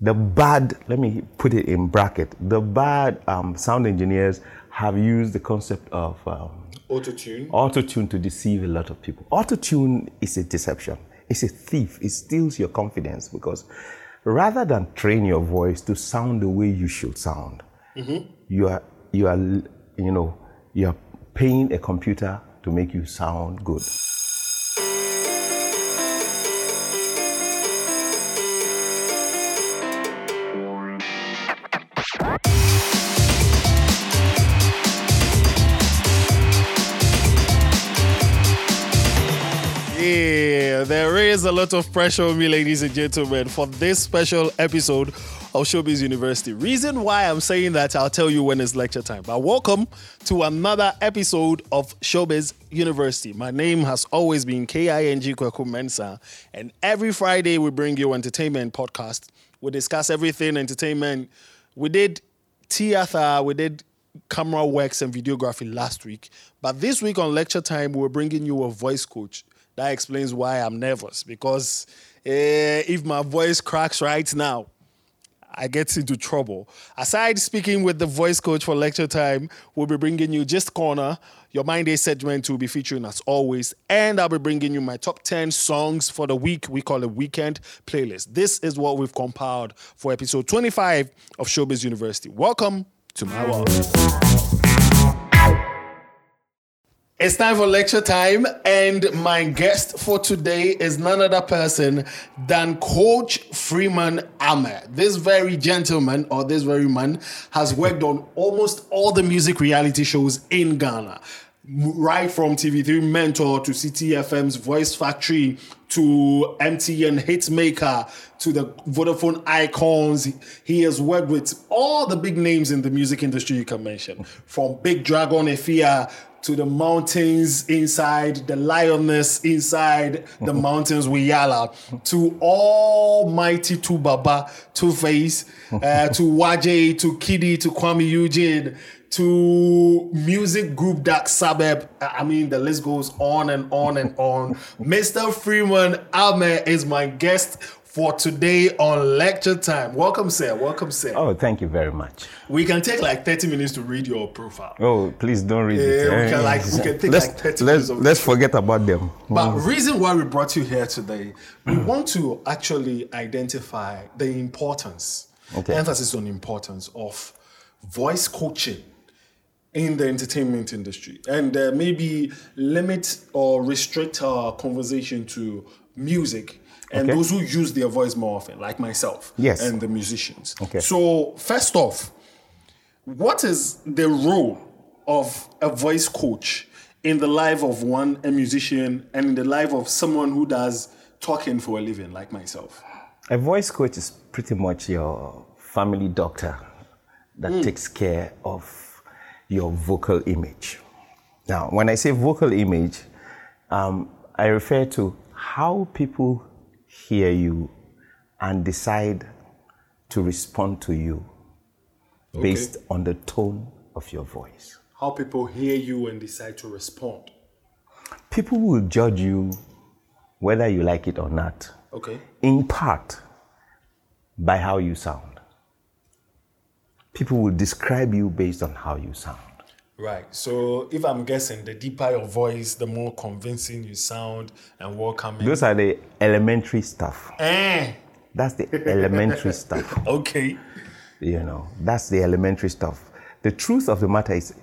the bad, let me put it in bracket, the bad um, sound engineers have used the concept of um, Auto-tune. auto-tune to deceive a lot of people. Auto-tune is a deception. It's a thief. It steals your confidence because rather than train your voice to sound the way you should sound, you are you are you know you are paying a computer to make you sound good. Yeah, there is a lot of pressure on me, ladies and gentlemen, for this special episode of Showbiz University. Reason why I'm saying that, I'll tell you when it's lecture time. But welcome to another episode of Showbiz University. My name has always been K-I-N-G Kweku and every Friday we bring you entertainment podcast. We discuss everything entertainment. We did theater, we did camera works and videography last week. But this week on lecture time, we're bringing you a voice coach. That explains why I'm nervous because eh, if my voice cracks right now, I get into trouble. Aside speaking with the voice coach for lecture time, we'll be bringing you Just Corner. Your Mind Day segment will be featuring as always. And I'll be bringing you my top 10 songs for the week. We call it Weekend Playlist. This is what we've compiled for episode 25 of Showbiz University. Welcome to my world. It's time for lecture time, and my guest for today is none other person than Coach Freeman Ahmed. This very gentleman, or this very man, has worked on almost all the music reality shows in Ghana. Right from TV3 Mentor to CTFM's Voice Factory to MTN Hitmaker to the Vodafone Icons. He has worked with all the big names in the music industry you can mention, from Big Dragon Efya to the mountains inside, the lioness inside the mountains Wiyala, to almighty to Baba, Two Face, uh, to Waje, to KiDi, to Kwame Eugene, to music group Dark Suburb. I mean, the list goes on and on and on. Mr. Freeman Ahmed is my guest for today on lecture time. Welcome, sir. Welcome, sir. Oh, thank you very much. We can take like 30 minutes to read your profile. Oh, please don't read it. Yeah, we can Eh, like we can take let's, like 30 let's, minutes let's forget about them. But reason why we brought you here today, we want to actually identify the importance, Okay. emphasis on importance of voice coaching in the entertainment industry, and uh, maybe limit or restrict our conversation to music and Okay. those who use their voice more often, like myself, Yes. and the musicians. Okay. So first off, what is the role of a voice coach in the life of one a musician and in the life of someone who does talking for a living like myself A voice coach is pretty much your family doctor that Hmm. takes care of your vocal image. Now, when I say vocal image, um, I refer to how people hear you and decide to respond to you based on the tone of your voice. how people hear you and decide to respond People will judge you whether you like it or not, okay in part by how you sound. People will describe you based on how you sound. Right so if i'm guessing the deeper your voice the more convincing you sound and welcoming Those are the elementary stuff. eh, That's the elementary stuff. okay You know, that's the elementary stuff. The truth of the matter is,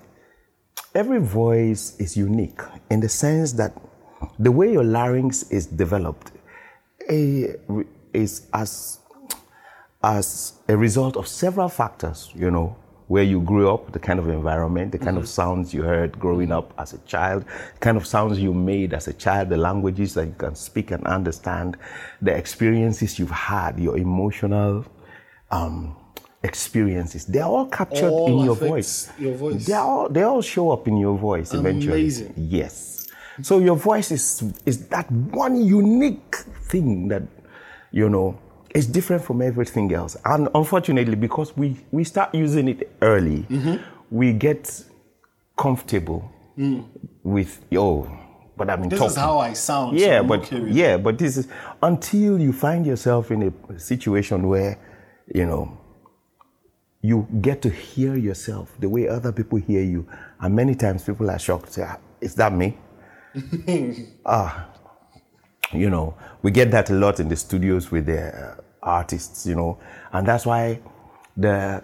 every voice is unique in the sense that the way your larynx is developed is as as a result of several factors. You know, where you grew up, the kind of environment, the kind of sounds you heard growing up as a child, the kind of sounds you made as a child, the languages that you can speak and understand, the experiences you've had, your emotional um, experiences. They're all captured All in your voice. your voice. They all they all show up in your voice eventually. Amazing. Yes. So your voice is is that one unique thing that you know is different from everything else. And unfortunately, because we we start using it early, Mm-hmm. we get comfortable with oh, but I've been Mm. this talking. is how i sound Yeah, I'm but okay yeah, but this is until you find yourself in a situation where you know, you get to hear yourself the way other people hear you. And many times people are shocked, say, "Ah, is that me? ah, you know, we get that a lot in the studios with the uh, artists, you know, and that's why the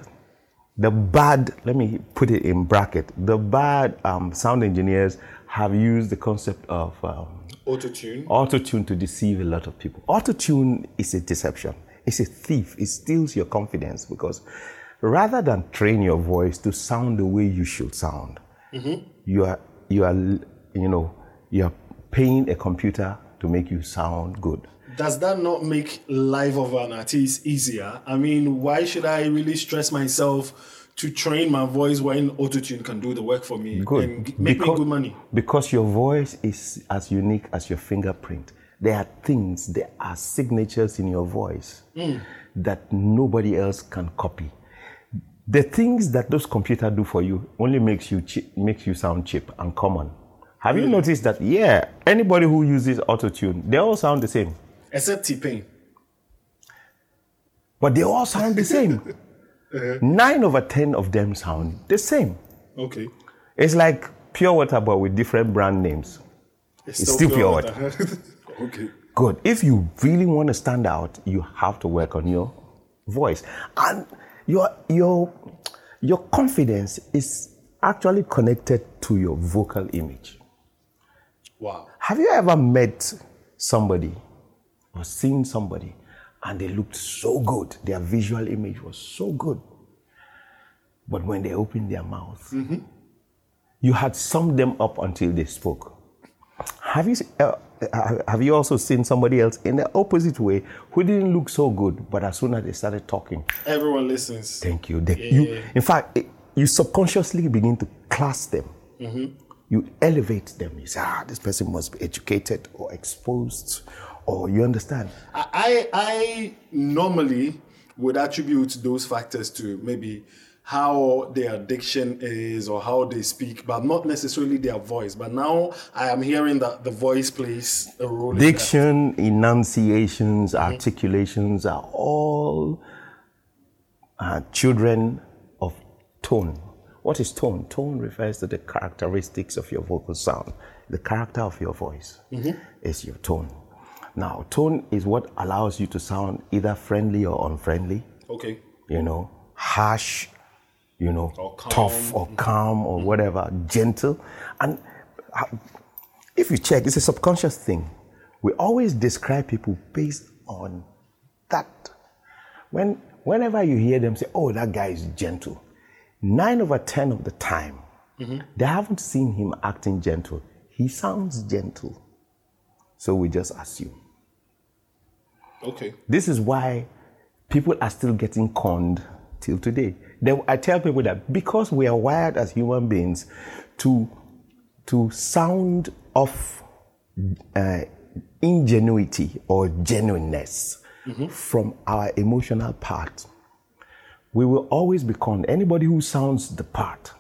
the bad, let me put it in bracket, the bad um, sound engineers have used the concept of um, Auto tune. auto tune to deceive a lot of people. Auto tune is a deception. It's a thief. It steals your confidence because rather than train your voice to sound the way you should sound, you are you are you know you are paying a computer to make you sound good. Does that not make life of an artist easier? I mean, why should I really stress myself to train my voice when autotune can do the work for me Good. and make me Because- good money? Because your voice is as unique as your fingerprint. There are things, there are signatures in your voice hmm. that nobody else can copy. The things that those computers do for you only makes you cheap, makes you sound cheap and common. Have you noticed that? Yeah, anybody who uses autotune, they all sound the same, Except T-Pain. but they all sound the same. Uh-huh. Nine over ten of them sound the same. Okay. It's like pure water, but with different brand names. It's still pure water. okay. Good. If you really want to stand out, you have to work on your voice. And your your your confidence is actually connected to your vocal image. Wow. Have you ever met somebody or seen somebody and they looked so good? Their visual image was so good. But when they opened their mouth, you had summed them up until they spoke. Have you, uh, uh, have you also seen somebody else in the opposite way who didn't look so good, but as soon as they started talking, Everyone listens. Thank you. They, you in fact, it, you subconsciously begin to class them. You elevate them. You say, ah, this person must be educated or exposed, or you understand. I, I normally would attribute those factors to maybe how their diction is or how they speak, but not necessarily their voice. But now I am hearing that the voice plays a role. Diction, enunciations, articulations are all uh, children of tone. What is tone? Tone refers to the characteristics of your vocal sound. The character of your voice is your tone. Now, tone is what allows you to sound either friendly or unfriendly, Okay. you know, harsh, you know, Or tough or calm or whatever, gentle. And uh, if you check, it's a subconscious thing. We always describe people based on that. When, whenever you hear them say, oh, that guy is gentle, nine over 10 of the time, they haven't seen him acting gentle. He sounds gentle. So we just assume. Okay. This is why people are still getting conned till today. They, I tell people that because we are wired as human beings to, to sound of uh, ingenuity or genuineness from our emotional part, we will always be conned. Anybody who sounds the part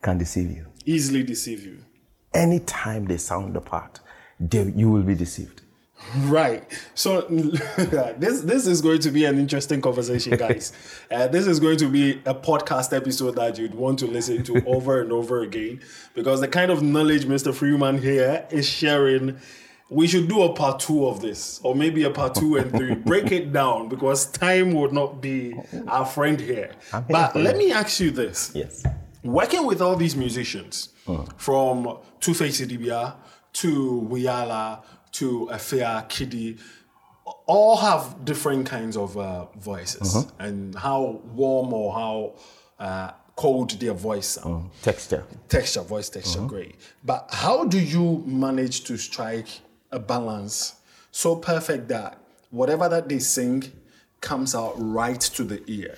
can deceive you. Easily deceive you. Anytime they sound the part, they, you will be deceived. Right. So this this is going to be an interesting conversation, guys. uh, this is going to be a podcast episode that you'd want to listen to over and over again because the kind of knowledge Mr. Freeman here is sharing. We should do a part two of this, or maybe a part two and three. Break it down because time would not be our friend here. But let me ask you this: Yes. working with all these musicians, from Two Face Idibia to Wiyala to Afia KiDi, all have different kinds of uh, voices and how warm or how uh, cold their voice sound. Texture. Texture, voice texture, great. But how do you manage to strike a balance so perfect that whatever that they sing comes out right to the ear?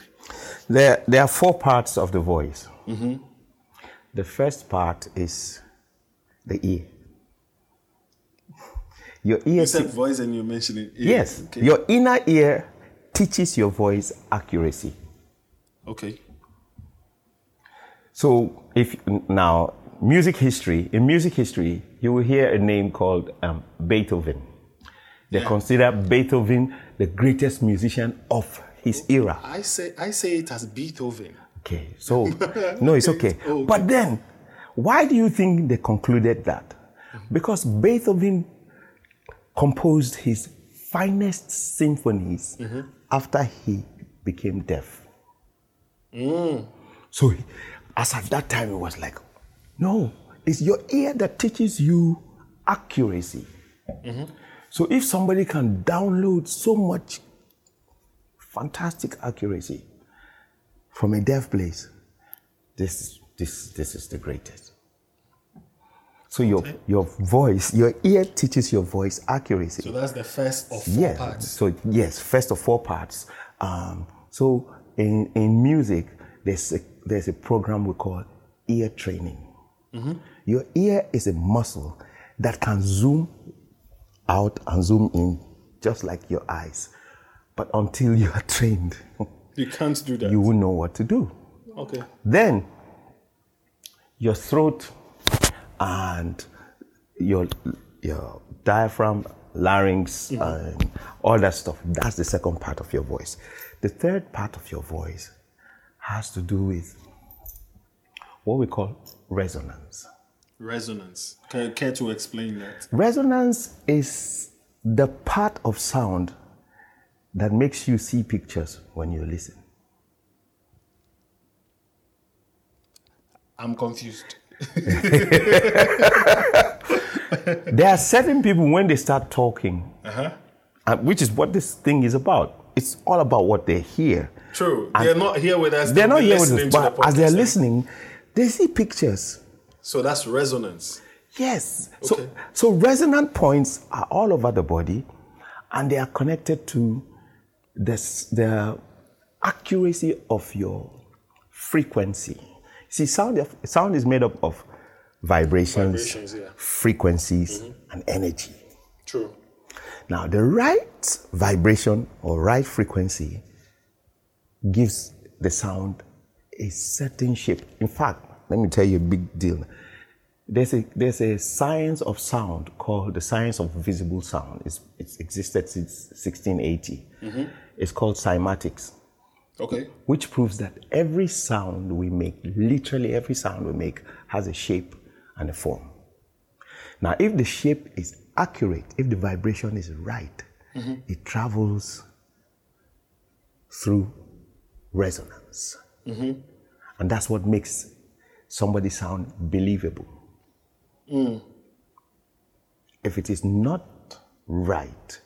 There, there are four parts of the voice. The first part is the ear. Your ear. You said te- voice and you mentioned it. ear. yes. Okay. Your inner ear teaches your voice accuracy. okay. So, if now music history, in music history, you will hear a name called um, Beethoven. They Yeah. consider Beethoven the greatest musician of his era. I say I say it as Beethoven. Okay, so no, it's okay. Oh, okay. But then, why do you think they concluded that? Because Beethoven composed his finest symphonies mm-hmm. after he became deaf. Mm. So, he- as at that time, it was like, no, it's your ear that teaches you accuracy. Mm-hmm. So, if somebody can download so much fantastic accuracy from a deaf place, this, this, this is the greatest. So, your, your voice, your ear teaches your voice accuracy. So that's the first of four Yes. parts. So yes, first of four parts. Um, so in in music, there's a, there's a program we call ear training. Your ear is a muscle that can zoom out and zoom in, just like your eyes. But until you are trained, You can't do that. you will know what to do. okay. Then your throat and your your diaphragm, larynx, and all that stuff. That's the second part of your voice. The third part of your voice has to do with what we call resonance. Resonance. Can you care to explain that? Resonance is the part of sound that makes you see pictures when you listen. I'm confused. There are certain people when they start talking, uh, which is what this thing is about. It's all about what they hear. True. they're not here with us. They're not here with us, to the but as they're listening, they see pictures. So that's resonance. Yes. Okay. So, so resonant points are all over the body, and they are connected to this, the accuracy of your frequency. See, sound sound is made up of vibrations, Vibrations, yeah. frequencies, mm-hmm. and energy. True. Now, the right vibration or right frequency gives the sound a certain shape. In fact, let me tell you a big deal. There's a, there's a science of sound called the science of visible sound. It's, it's existed since 1680. Mm-hmm. It's called cymatics, Okay. which proves that every sound we make, literally every sound we make, has a shape and a form. Now, if the shape is accurate, if the vibration is right, mm-hmm. it travels through resonance. Mm-hmm. And that's what makes somebody sound believable. Mm. If it is not right,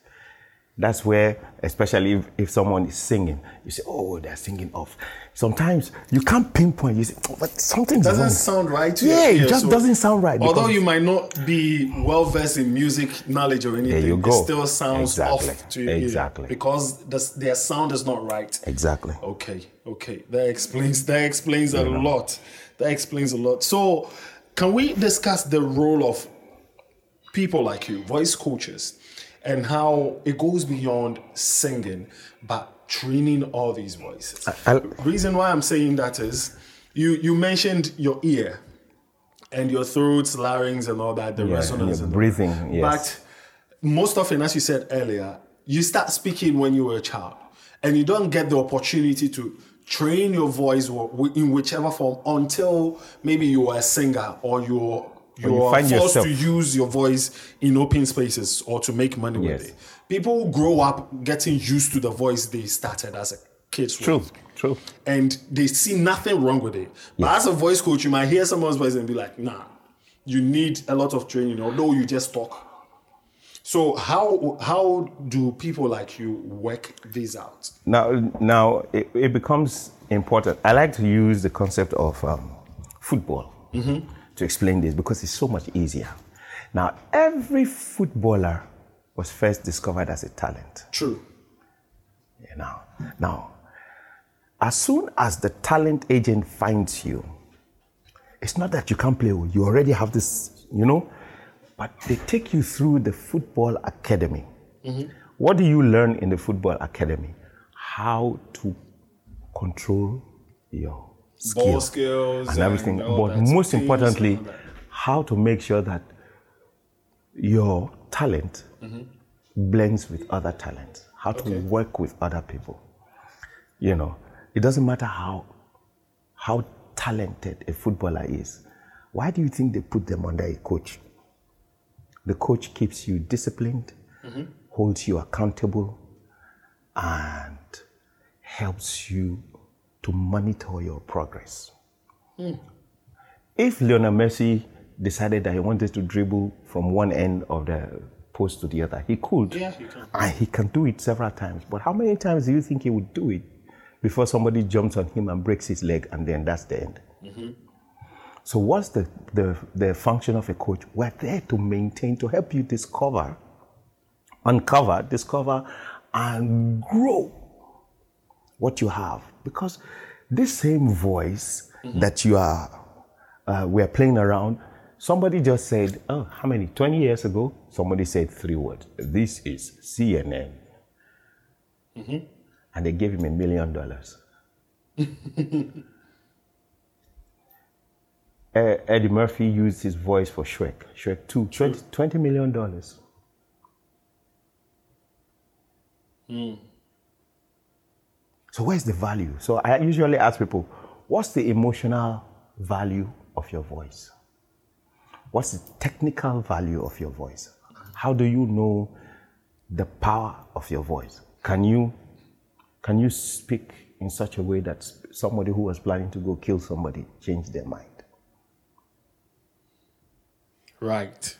that's where, especially if, if someone is singing, you say, oh, they're singing off. Sometimes you can't pinpoint, you say, oh, but something's Doesn't wrong. sound right to you. Yeah, it just so- doesn't sound right. Although you might not be well versed in music knowledge or anything, you it still sounds Exactly. off to ear Exactly. because the, their sound is not right. Exactly. Okay, okay, that explains that explains a lot. That explains a lot. So, can we discuss the role of people like you, voice coaches, and how it goes beyond singing, but training all these voices? I'll- reason why I'm saying that is, you you mentioned your ear and your throat, larynx, and all that, the Yeah, resonance, and breathing, that. yes. But most often, as you said earlier, you start speaking when you were a child, and you don't get the opportunity to train your voice in whichever form until maybe you are a singer or you're you you're find forced yourself. to use your voice in open spaces or to make money Yes. with it. People grow up getting used to the voice they started as a kid. True, with true. and they see nothing wrong with it. But as a voice coach, you might hear someone's voice and be like, nah, you need a lot of training, although you just talk. So how how do people like you work this out? Now, now it, it becomes important. I like to use the concept of um, football to explain this because it's so much easier. Now, every footballer was first discovered as a talent. True. You know. Now, as soon as the talent agent finds you, it's not that you can't play. oh, You already have this, you know, but they take you through the football academy. Mm-hmm. What do you learn in the football academy? How to control your Ball skills skills and everything. all but most importantly, and how to make sure that your talent blends with other talents, how to work with other people. You know, it doesn't matter how how talented a footballer is. Why do you think they put them under a coach? The coach keeps you disciplined, holds you accountable, and helps you to monitor your progress. If Lionel Messi decided that he wanted to dribble from one end of the post to the other, he could. Yeah, he can. And he can do it several times. But how many times do you think he would do it before somebody jumps on him and breaks his leg and then that's the end? Mm-hmm. So, what's the, the, the function of a coach? We're there to maintain, to help you discover, uncover, discover, and grow what you have. Because this same voice that you are, uh, we're playing around, somebody just said, oh, how many? 20 years ago, somebody said three words. This is CNN. And they gave him a million dollars. Eddie Murphy used his voice for Shrek. Shrek 2, 20, $20 million. dollars. So, where's the value? So, I usually ask people, what's the emotional value of your voice? What's the technical value of your voice? How do you know the power of your voice? Can you, can you speak in such a way that somebody who was planning to go kill somebody changed their mind? Right.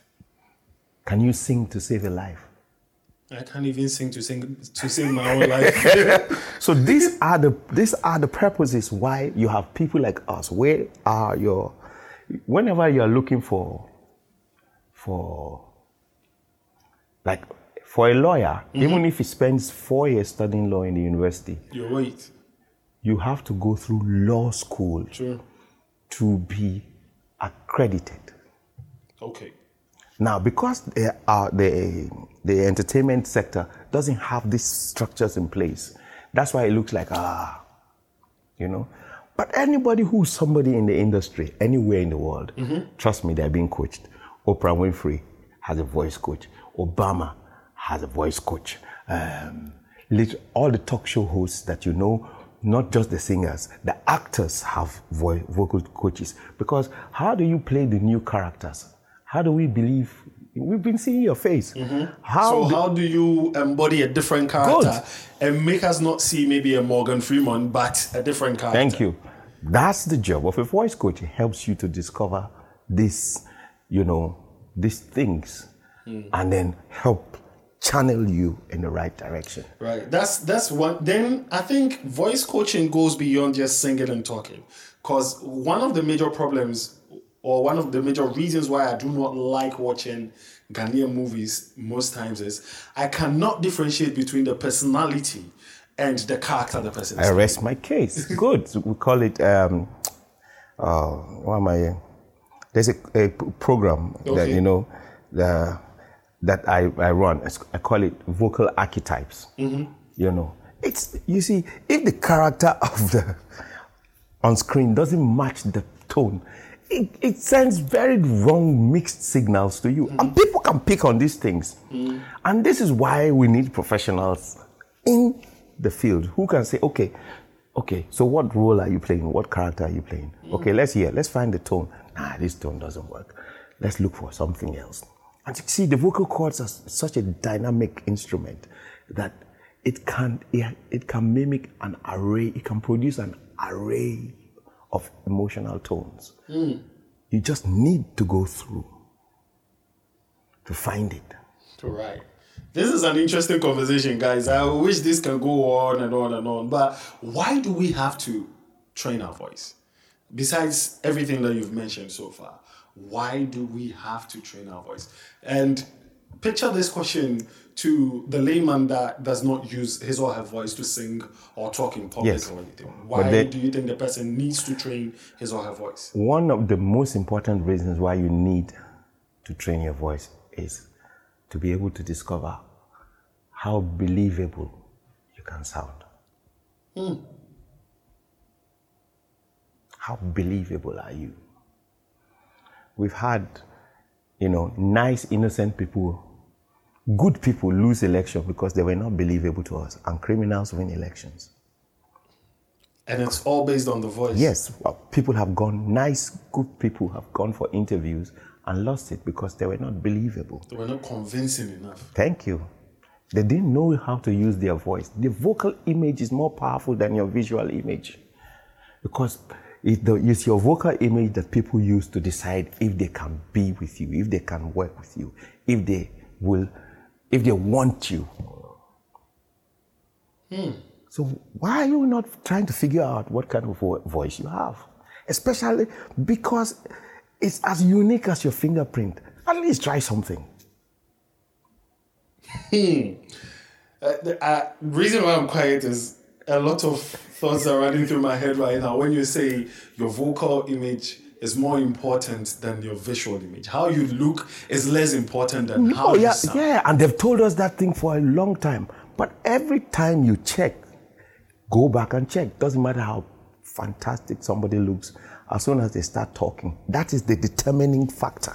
Can you sing to save a life? I can't even sing to sing to sing my own life. So these are the these are the purposes why you have people like us. Where are your whenever you are looking for for like for a lawyer, mm-hmm. even if he spends four years studying law in the university, you wait. you have to go through law school True. to be accredited. Okay. Now, because are, the, the entertainment sector doesn't have these structures in place, that's why it looks like, ah, you know. But anybody who's somebody in the industry, anywhere in the world, trust me, they're being coached. Oprah Winfrey has a voice coach. Obama has a voice coach. Um, all the talk show hosts that you know, not just the singers, the actors have vo- vocal coaches. Because how do you play the new characters? How do we believe? We've been seeing your face. Mm-hmm. How So do- how do you embody a different character and make us not see maybe a Morgan Freeman, but a different character? Thank you. That's the job of a voice coach. It helps you to discover this, you know, these things, mm. and then help channel you in the right direction. Right. That's that's one. Then I think voice coaching goes beyond just singing and talking, because one of the major problems, or one of the major reasons why I do not like watching Ghanaian movies most times is I cannot differentiate between the personality and the character of the person. I rest my case. Good. We call it. Um, uh, what am I? There's a program that you know, the, that I, I run. I call it vocal archetypes. Mm-hmm. You know, it's you see if the character of the on screen doesn't match the tone, it, it sends very wrong mixed signals to you. And people can pick on these things. Mm. And this is why we need professionals in the field who can say, okay, okay, so what role are you playing? What character are you playing? Mm. Okay, let's hear, let's find the tone. Nah, this tone doesn't work. Let's look for something else. And you see, the vocal cords are such a dynamic instrument that it can it, it can mimic an array, it can produce an array of emotional tones. Hmm. You just need to go through to find it. Right. This is an interesting conversation, guys. I wish this can go on and on and on. But why do we have to train our voice? Besides everything that you've mentioned so far, why do we have to train our voice? And picture this question to the layman that does not use his or her voice to sing or talk in public Yes. or anything. Why they- do you think the person needs to train his or her voice? One of the most important reasons why you need to train your voice is to be able to discover how believable you can sound. Hmm. How believable are you? We've had, you know, nice, innocent people, good people lose election because they were not believable to us, and criminals win elections. And it's all based on the voice. Yes, well, people have gone, nice, good people have gone for interviews and lost it because they were not believable. They were not convincing enough. Thank you. They didn't know how to use their voice. The vocal image is more powerful than your visual image because it, the, it's your vocal image that people use to decide if they can be with you, if they can work with you, if they will, if they want you. Hmm. So why are you not trying to figure out what kind of voice you have? Especially because it's as unique as your fingerprint. At least try something. Uh, the uh, reason why I'm quiet is a lot of thoughts are running through my head right now. When you say your vocal image is more important than your visual image, how you look is less important than how Oh you yeah, sound. yeah, and they've told us that thing for a long time. But every time you check, go back and check. Doesn't matter how fantastic somebody looks. As soon as they start talking, that is the determining factor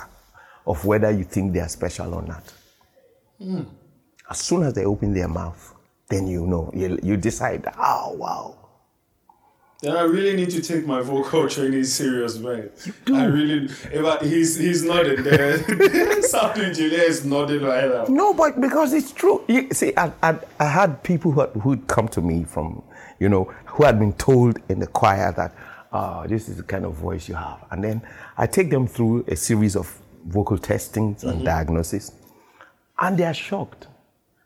of whether you think they are special or not. Hmm. As soon as they open their mouth, then you know. You, you decide, oh wow. Then I really need to take my vocal training serious, man. I really, if I, he's he's nodding there. Sound engineer is nodding right now. No, but because it's true. You, see, I, I, I had people who who'd come to me from, you know, who had been told in the choir that, uh, this is the kind of voice you have. And then I take them through a series of vocal testings and diagnosis, and they are shocked.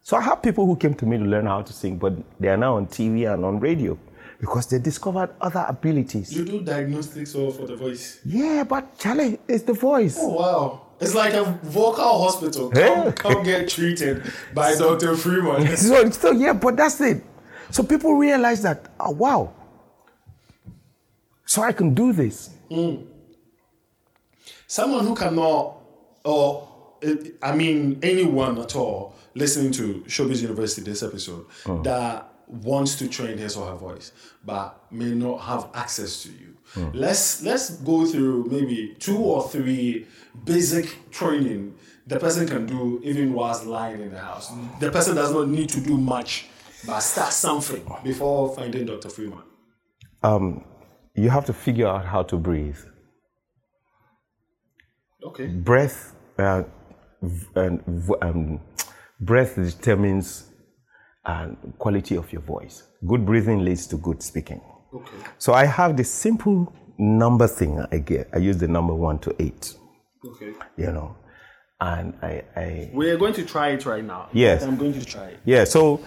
So I have people who came to me to learn how to sing, but they are now on TV and on radio because they discovered other abilities. You do diagnostics for, for the voice. Yeah, but Charlie, it's the voice. Oh wow. It's like a vocal hospital. Come, come get treated by Dr. Freeman. so, so yeah, but that's it. So people realize that, oh, wow. So I can do this. Someone who cannot, or eh, I mean, anyone at all listening to Showbiz University this episode that wants to train his or her voice but may not have access to you. Let's let's go through maybe two or three basic training the person can do even whilst lying in the house. The person does not need to do much, but start something before finding Dr. Freeman. Um, you have to figure out how to breathe. Okay. Breath, uh, and um, breath determines uh, quality of your voice. Good breathing leads to good speaking. Okay. So I have this simple number thing I get. I use the number one to eight, Okay. you know, and I, I We're going to try it right now. Yes. I'm going to try it. Yeah, so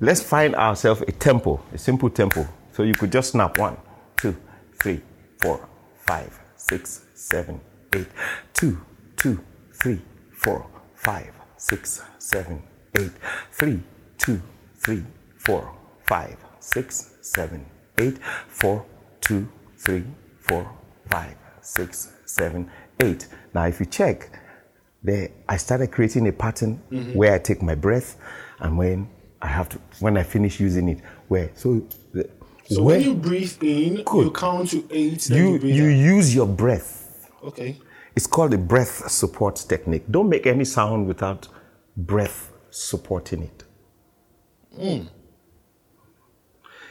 let's find ourselves a tempo, a simple tempo. So you could just snap one, two, three, four, five, six, seven, eight, two, two, three, four, five, six, seven, eight, three, two, three, four, five, six, seven, eight, four, two, three, four, five, six, seven, eight. Now, if you check, there I started creating a pattern mm-hmm. where I take my breath, and when I have to, when I finish using it, where so, the, So when you breathe in, you count to eight. You, you you use your breath. Okay. It's called the breath support technique. Don't make any sound without breath supporting it. Mm.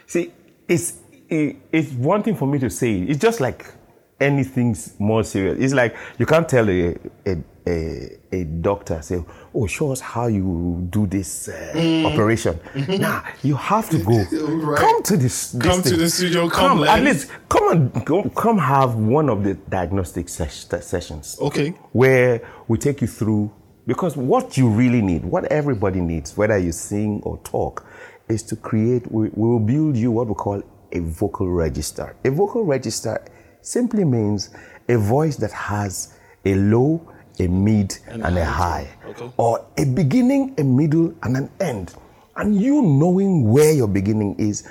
See, it's it, it's one thing for me to say. It's just like anything more serious. It's like you can't tell a a, a, a doctor say, "Oh, show us how you do this uh, mm. operation." Mm-hmm. Nah, you have to go. Right. Come to this. this Come to thing. the studio, come at learn. least come and go, come have one of the diagnostic ses- sessions Okay. where we take you through because what you really need, what everybody needs, whether you sing or talk, is to create. We, we will build you what we call a vocal register. A vocal register simply means a voice that has a low, a mid, and, a high, Okay. or a beginning, a middle, and an end. And you knowing where your beginning is,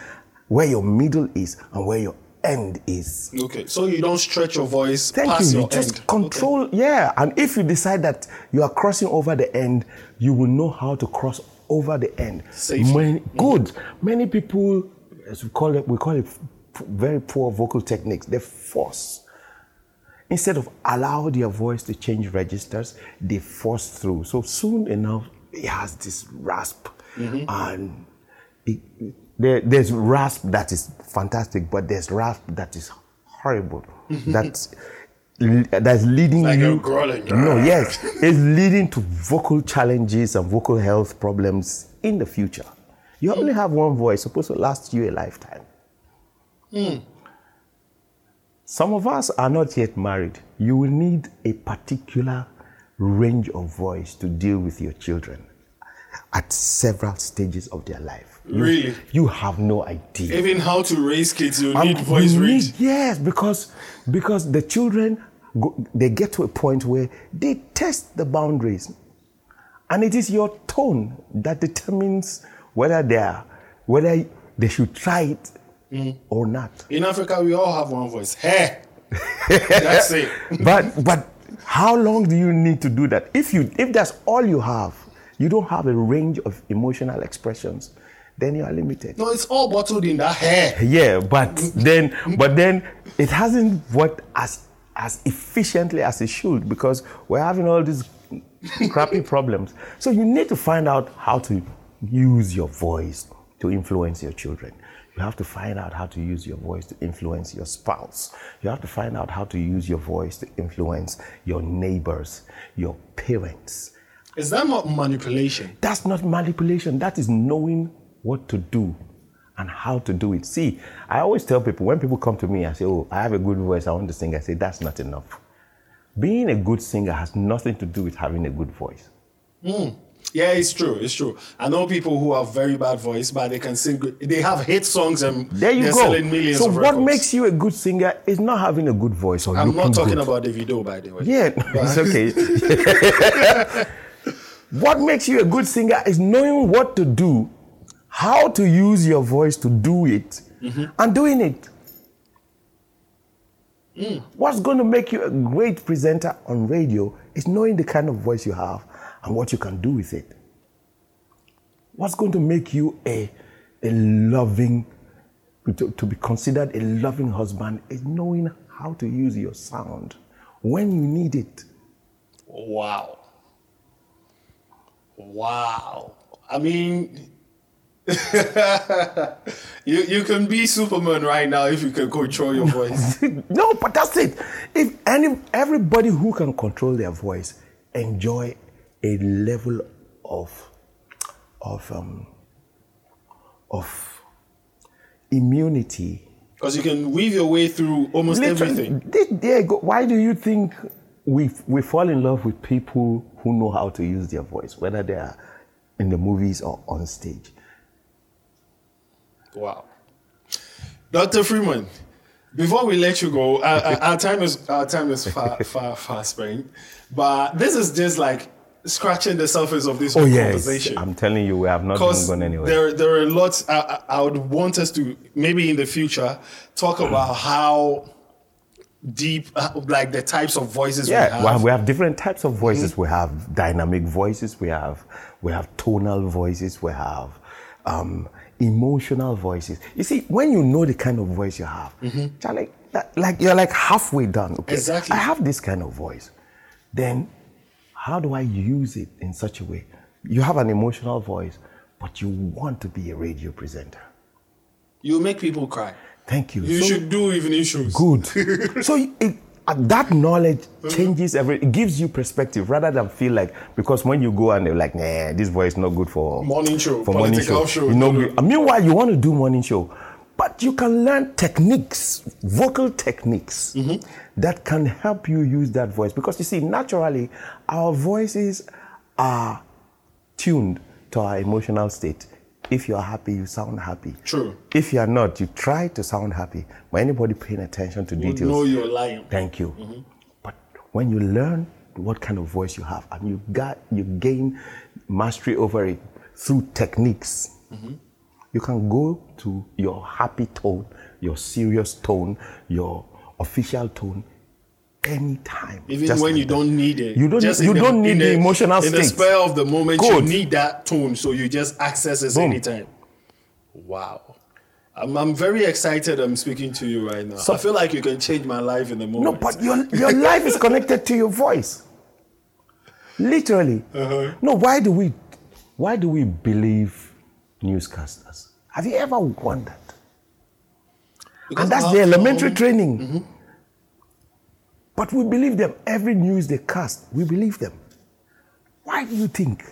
where your middle is, and where your end is. Okay. So you don't stretch your voice Thank past you. You just end. control, yeah. And if you decide that you are crossing over the end, you will know how to cross over the end. Safely. Many, mm-hmm. good. Many people, as we call it, we call it very poor vocal techniques. They force. Instead of allow their voice to change registers, they force through. So soon enough, it has this rasp, mm-hmm. and it, There, there's rasp that is fantastic, but there's rasp that is horrible. that's that's leading Like you. No, yes, it's leading to vocal challenges and vocal health problems in the future. You only have one voice, supposed to last you a lifetime. Some of us are not yet married. You will need a particular range of voice to deal with your children at several stages of their life. You- Really? You have no idea. Even how to raise kids, you Um, need voice you need- yes, because because the children go, they get to a point where they test the boundaries, and it is your tone that determines whether they are whether they should try it Mm. or not. In Africa, we all have one voice. Hey, that's it. but but how long do you need to do that? If you if that's all you have, you don't have a range of emotional expressions, then you are limited. No, it's all bottled in that hair. Yeah, but mm-hmm. then but then it hasn't worked as as efficiently as it should because we're having all these crappy problems. So you need to find out how to use your voice to influence your children. You have to find out how to use your voice to influence your spouse. You have to find out how to use your voice to influence your neighbors, your parents. Is that not manipulation? That's not manipulation. That is knowing what to do and how to do it. See, I always tell people when people come to me I say, Oh, I have a good voice, I want to sing, I say, That's not enough. Being a good singer has nothing to do with having a good voice. Hmm. Yeah, it's true. It's true. I know people who have very bad voice, but they can sing. good- They have hit songs and There you they're go. selling millions So, what records. makes you a good singer is not having a good voice or I'm not talking good. about the video, by the way. Yeah, it's okay. what makes you a good singer is knowing what to do, how to use your voice to do it, mm-hmm. and doing it. Mm. What's going to make you a great presenter on radio is knowing the kind of voice you have and what you can do with it. What's going to make you a, a loving, to, to be considered a loving husband is knowing how to use your sound when you need it. Wow. Wow. I mean, you you can be Superman right now if you can control your voice. no, but that's it. If any everybody who can control their voice enjoy a level of of um, of immunity. Because you can weave your way through almost Literally, everything. there- there go. Why do you think we we fall in love with people who know how to use their voice, whether they are in the movies or on stage? Wow. Dr. Freeman, before we let you go, our, our- time is our time is far far far spent, but this is just like scratching the surface of this whole conversation. I'm telling you, we have not gone anywhere. there, there are lots. I, I would want us to maybe in the future talk about how deep, uh, like the types of voices we Yeah, have. well, we have different types of voices. We have dynamic voices. We have we have tonal voices. We have um, emotional voices. You see, when you know the kind of voice you have, you're like that, like you're like halfway done. Okay, Exactly. I have this kind of voice. Then, how do I use it in such a way? You have an emotional voice, but you want to be a radio presenter. you make people cry. Thank you. You So- should do evening shows. good. so it, that knowledge changes every. It gives you perspective rather than feel like because when you go and they're like, nah, this voice is not good for Morning show, for morning show. show, You know, no, meanwhile you want to do morning show, but you can learn techniques, vocal techniques Mm-hmm. that can help you use that voice because you see, naturally, our voices are tuned to our emotional state. If you are happy, you sound happy. True. If you are not, you try to sound happy. But anybody paying attention to You details, know you're lying. thank you. Mm-hmm. But when you learn what kind of voice you have and you got you gain mastery over it through techniques, mm-hmm. you can go to your happy tone, your serious tone, your official tone anytime. Even Just when like you that. don't need it. You don't- Just you in don't need in the emotional In the state. spur of the moment, Good. you need that tone, so you just access it Boom. anytime. Wow. I'm, I'm very excited I'm speaking to you right now. So- I feel like you can change my life in the moment. No, but your, your life is connected to your voice. Literally. Uh-huh. No, why do we why do we believe newscasters? Have you ever wondered? Because and that's the elementary our- training. But we believe them. Every news they cast, we believe them. Why do you think?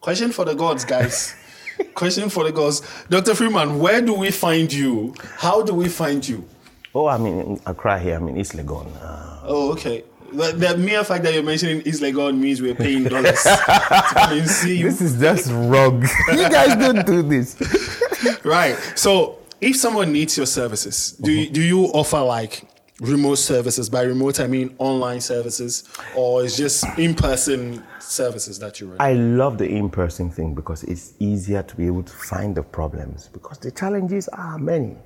Question for the gods, guys. Question for the gods. Dr. Freeman, where do we find you? How do we find you? Oh, I mean, Accra here, I mean, East Legon. Uh, Oh, okay. The, the mere fact that you're mentioning East Legon means we're paying dollars to come and see you. this is just wrong. you guys don't do this. Right. So, if someone needs your services, do you, uh-huh. do you offer like remote services? By remote, I mean online services, or it's just in-person services that you run? I love the in-person thing because it's easier to be able to find the problems because the challenges are many.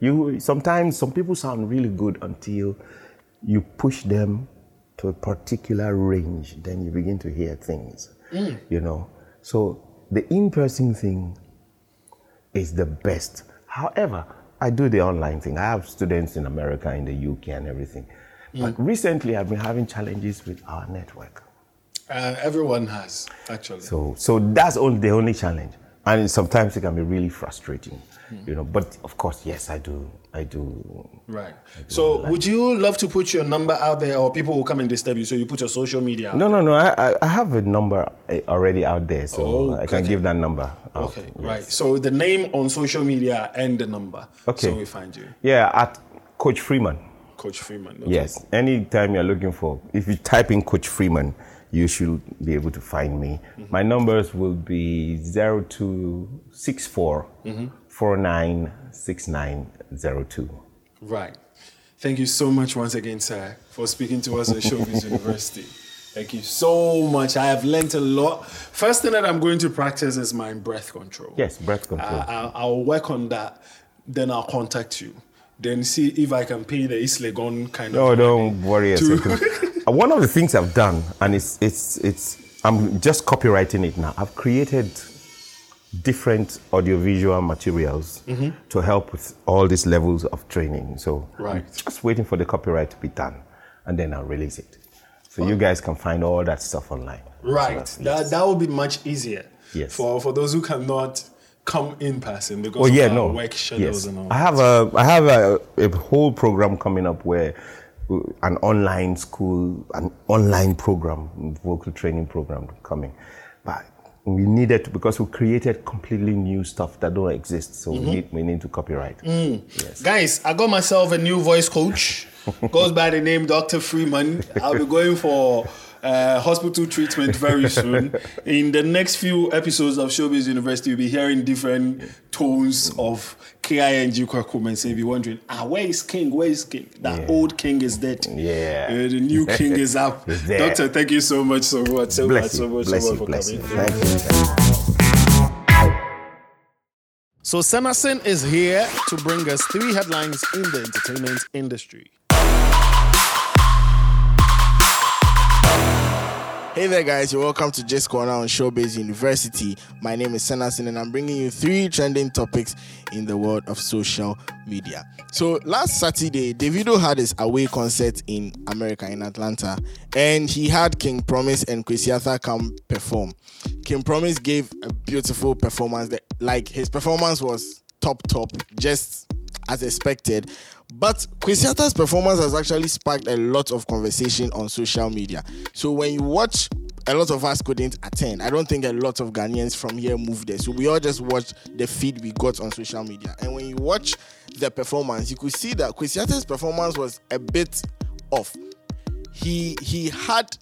You sometimes some people sound really good until you push them to a particular range, then you begin to hear things. Mm. You know. So the in-person thing is the best. However, I do the online thing. I have students in America, in the UK, and everything. But recently, I've been having challenges with our network. Uh, everyone has actually. So, so that's only the only challenge, and sometimes it can be really frustrating, Mm-hmm. you know. But of course, yes, I do, I do. Right. So, would you love to put your number out there, or people will come and disturb you? So you put your social media. out No, no, no. I, I- I have a number uh, already out there, so Oh, I can okay. give that number. out. Okay. Right. So the name on social media and the number. Okay. So we find you, Yeah, at Coach Freeman. Coach Freeman. Okay. Yes. Anytime you're looking for, if you type in Coach Freeman, you should be able to find me. Mm-hmm. My numbers will be 0264 mm-hmm. 496902. Right. Thank you so much once again, sir, for speaking to us at Showbiz University. Thank you so much. I have learned a lot. First thing that I'm going to practice is my breath control. Yes, breath control. I, I'll, I'll work on that. Then I'll contact you. Then see if I can pay the East Legon kind No, of. No, don't worry to- Uh, One of the things I've done, and it's it's it's I'm just copywriting it now. I've created different audiovisual materials to help with all these levels of training. So Right. I'm just waiting for the copyright to be done, and then I'll release it. So you guys can find all that stuff online. Right. So that that will be much easier. Yes. For for those who cannot come in person because Oh yeah, no. work schedules Yes. and all. I have a I have a, a whole program coming up where uh, an online school, an online program, vocal training program coming. But we needed to, because we created completely new stuff that don't exist. So Mm-hmm. we need we need to copyright. Mm. Yes. Guys, I got myself a new voice coach. Goes by the name Dr. Freeman. I'll be going for uh, hospital treatment very soon. In the next few episodes of Showbiz University, you'll be hearing different tones of KING Kweku Mensah. You'll be wondering, ah, where is King? Where is King? That Yeah. old King is dead. Yeah. Uh, the new King is up. Doctor, thank you so much, so much, so much, Bless so you, much, bless so you, much for bless you. Thank you. So Senasin is here to bring us three headlines in the entertainment industry. Hey there, guys. You're welcome to Gist Corner on Showbiz University. My name is Senasin, and I'm bringing you three trending topics in the world of social media. So, last Saturday, Davido had his away concert in America, in Atlanta, and he had King Promise and Kwesi Arthur come perform. King Promise gave a beautiful performance. That, like, his performance was top, top, just as expected. But Kwesi Arthur's performance has actually sparked a lot of conversation on social media. So when you watch, a lot of us couldn't attend. I don't think a lot of Ghanaians from here moved there. So we all just watched the feed we got on social media. And when you watch the performance, you could see that Kwesi Arthur's performance was a bit off. He he had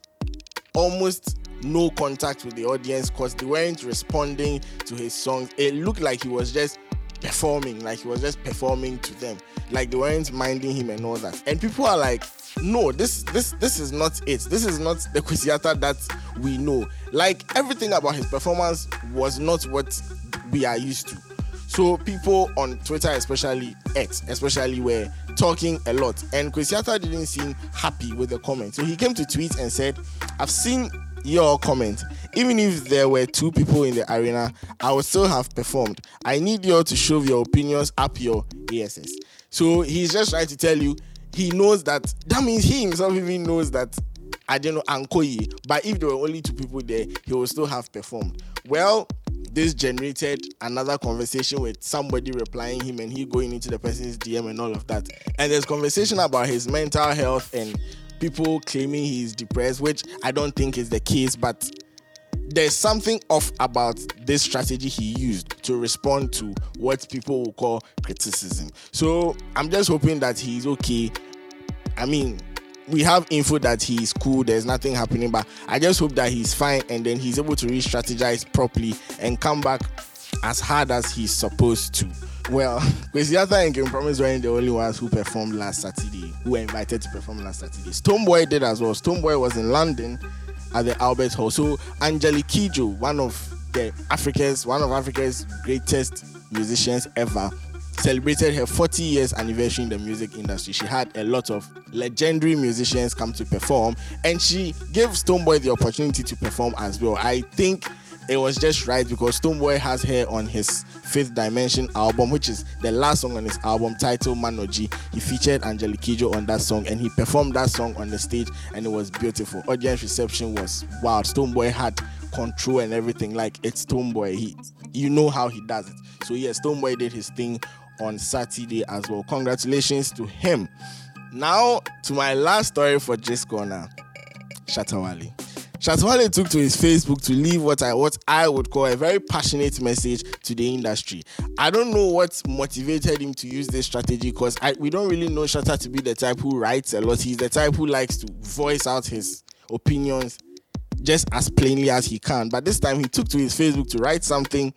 almost no contact with the audience because they weren't responding to his songs. It looked like he was just performing, like he was just performing to them, like they weren't minding him and all that. And people are like, no, this this this is not it. This is not the Kwesi Arthur that we know. Like everything about his performance was not what we are used to. So people on Twitter, especially X, especially were talking a lot. And Kwesi Arthur didn't seem happy with the comment. So he came to tweet and said, I've seen your comment. Even if there were two people in the arena, I would still have performed. I need you all to show your opinions up your ASS. So he's just trying to tell you he knows that that means he himself even knows that I don't know Ankoyi, but if there were only two people there, he would still have performed. Well, this generated another conversation with somebody replying him and he going into the person's DM and all of that. And there's conversation about his mental health and people claiming he's depressed, which I don't think is the case, but there's something off about this strategy he used to respond to what people will call criticism. So I'm just hoping that he's okay. I mean, we have info that he's cool, there's nothing happening, but I just hope that he's fine and then he's able to re strategize properly and come back as hard as he's supposed to. Well, Kwesi Arthur and King Promise weren't the only ones who performed last Saturday, who were invited to perform last Saturday. Stonebwoy did as well. Stonebwoy was in London at the Albert Hall. So Angelique Kidjo, one of the Africa's one of Africa's greatest musicians ever, celebrated her 40 years anniversary in the music industry. She had a lot of legendary musicians come to perform, and she gave Stonebwoy the opportunity to perform as well. I think it was just right because Stonebwoy has her on his Fifth Dimension album, which is the last song on his album titled Manodzi. He featured Angelique on that song and he performed that song on the stage and it was beautiful. Audience reception was wild. Stonebwoy had control and everything. Like it's Stonebwoy. He you know how he does it. So yeah, Stonebwoy did his thing on Saturday as well. Congratulations to him. Now to my last story for Gist Corner. Shatta Wale. Shatta Wale took to his Facebook to leave what I what I would call a very passionate message to the industry. I don't know what motivated him to use this strategy because we don't really know Shatta to be the type who writes a lot. He's the type who likes to voice out his opinions just as plainly as he can. But this time he took to his Facebook to write something,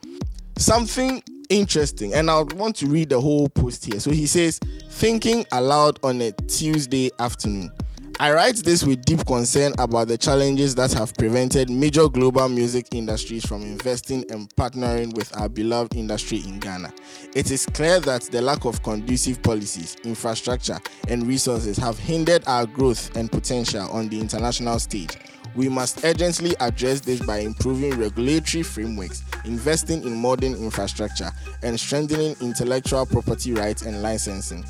something interesting. And I want to read the whole post here. So he says, thinking aloud on a Tuesday afternoon. I write this with deep concern about the challenges that have prevented major global music industries from investing and partnering with our beloved industry in Ghana. It is clear that the lack of conducive policies, infrastructure, and resources have hindered our growth and potential on the international stage. We must urgently address this by improving regulatory frameworks, investing in modern infrastructure, and strengthening intellectual property rights and licensing.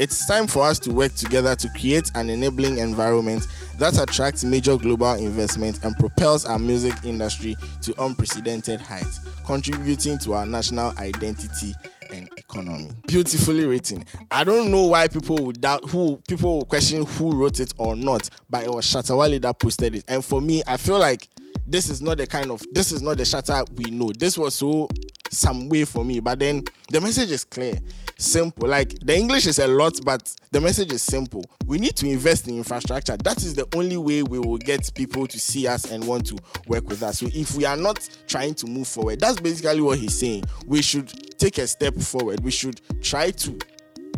It's time for us to work together to create an enabling environment that attracts major global investment and propels our music industry to unprecedented heights, contributing to our national identity and economy. Beautifully written. I don't know why people would doubt who people will question who wrote it or not, but it was Shatta Wale that posted it. And for me, I feel like this is not the kind of this is not the Shatta we know. This was so some way for me, but then the message is clear simple. Like the English is a lot, but the message is simple. We need to invest in infrastructure. That is the only way we will get people to see us and want to work with us. So if we are not trying to move forward, that's basically what he's saying. We should take a step forward. We should try to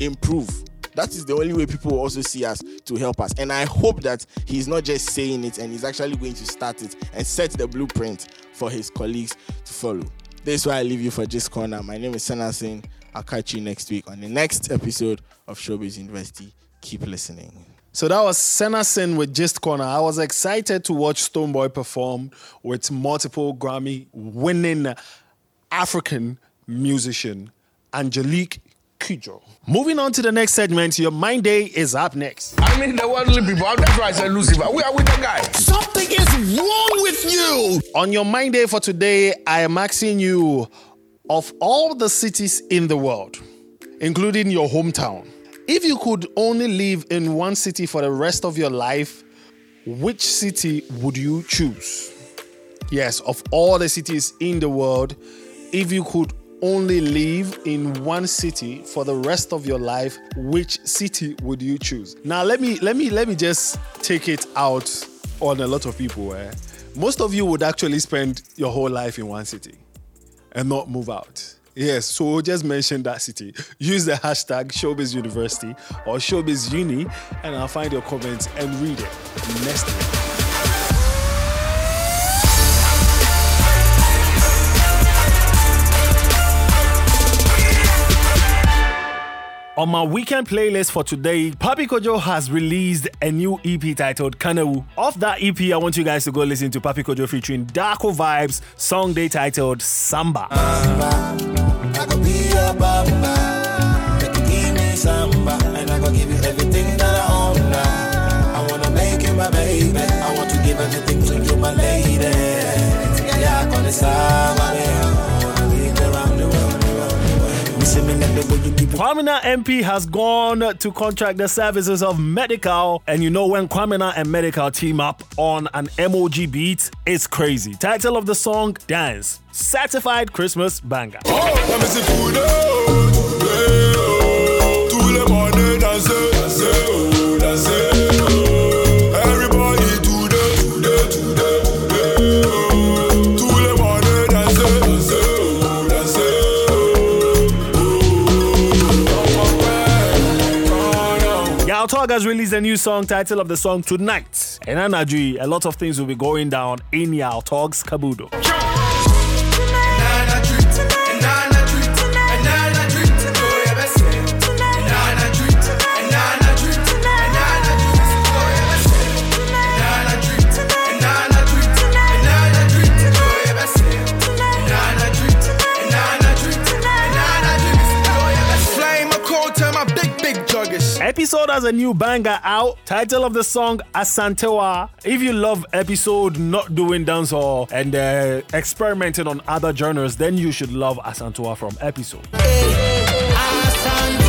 improve. That is the only way people will also see us to help us. And I hope that he's not just saying it and he's actually going to start it and set the blueprint for his colleagues to follow. This is why I leave you for this Corner. My name is Sana Singh. I'll catch you next week on the next episode of Showbiz University. Keep listening. So that was Senna Sin with Gist Corner. I was excited to watch Stonebwoy perform with multiple Grammy winning African musician Angelique Kidjo. Moving on to the next segment, your mind day is up next. I mean the worldly people. That's why I said Lucifer. We are with the guy. Something is wrong with you. On your mind day for today, I am asking you of all the cities in the world, including your hometown, if you could only live in one city for the rest of your life, which city would you choose? Yes, of all the cities in the world, if you could only live in one city for the rest of your life, which city would you choose? Now let me let me let me just take it out on a lot of people. Eh? Most of you would actually spend your whole life in one city and not move out. Yes, so we'll just mention that city. Use the hashtag Showbiz University or Showbiz Uni, and I'll find your comments and read it next week. On my weekend playlist for today, Papi Kojo has released a new EP titled Kanewu. Off that EP, I want you guys to go listen to Papi Kojo featuring Darko Vibes, song they titled Samba. everything Kwamina MP has gone to contract the services of Medikal, and you know when Kwamina and Medikal team up on an MOGBeatz, it's crazy. Title of the song Dance. Certified Christmas banger. Yaw has released a new song, title of the song Tonight. And Anajui, a lot of things will be going down in your talks, Kabudo. Epixode has a new banger out. Title of the song Asantewa. If you love Epixode not doing dancehall and uh, experimenting on other genres, then you should love Asantewa from Epixode. DJ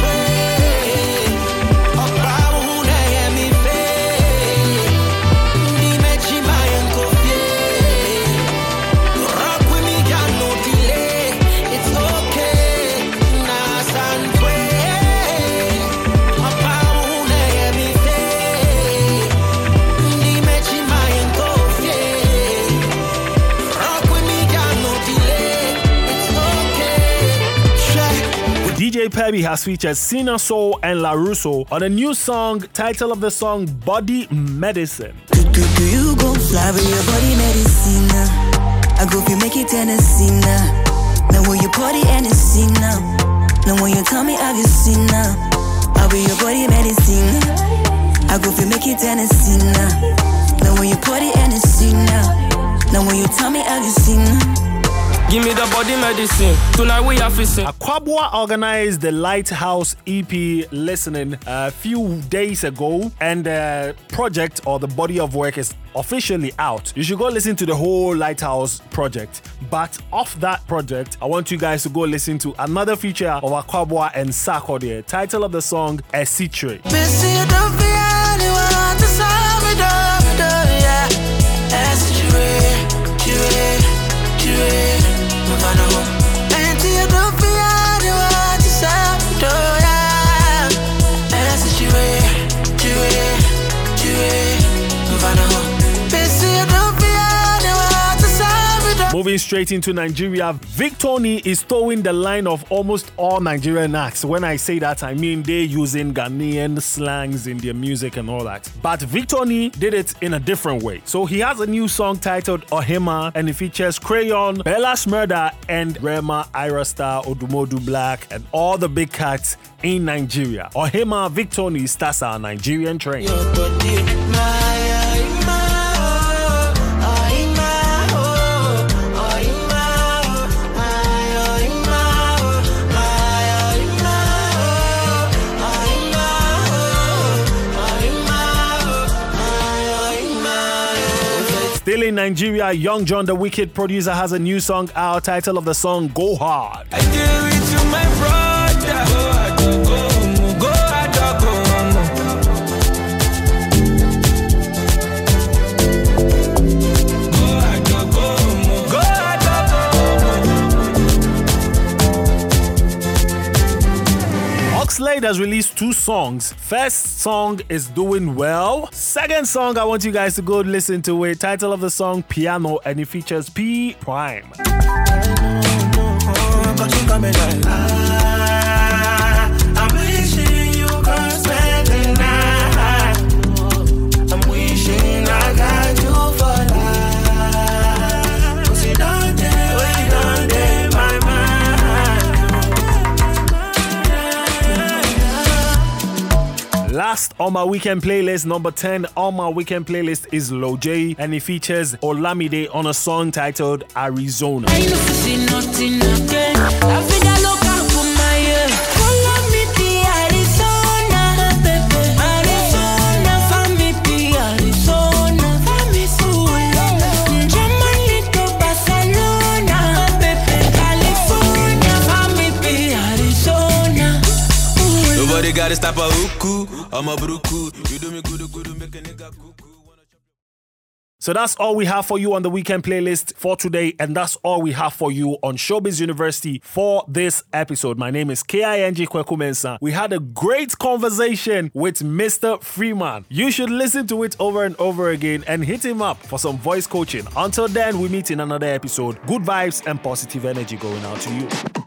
Pebby has featured Sina Soul and La Russo on a new song. Title of the song Body Medicine. When you tell me have you seen now? I'll be your body medicine. I go make it Tennessee now. When you. Now when you tell me have you seen now? Give me the body medicine. Tonight we are fixing. Aquabua organized the Lighthouse EP listening a few days ago, and the project or the body of work is officially out. You should go listen to the whole Lighthouse project. But off that project, I want you guys to go listen to another feature of Aquabua and Sako there. Title of the song Esitre. Moving straight into Nigeria, Victony is towing the line of almost all Nigerian acts. When I say that, I mean they using Ghanaian slangs in their music and all that. But Victony did it in a different way. So he has a new song titled Ohema and it features Crayon, Bella Shmurda, and Rema, Ayra Starr, Odumodu Black, and all the big cats in Nigeria. Ohema Victony starts our Nigerian train. In Nigeria, Young John the Wicked producer has a new song out. Title of the song Go Hard. Oxlade has released two songs. First song is doing well. Second song, I want you guys to go listen to it. Title of the song Piano, and it features P Prime. Last on my weekend playlist, number 10 on my weekend playlist is Lil J, and it features Olamide on a song titled Arizona. Nobody gotta stop a hooku. I'm a. You do me good, good, make a nigga. So that's all we have for you on the weekend playlist for today, and that's all we have for you on Showbiz University for this episode. My name is KING Kweku Mensah. We had a great conversation with Mr. Freeman. You should listen to it over and over again and hit him up for some voice coaching. Until then, we meet in another episode. Good vibes and positive energy going out to you.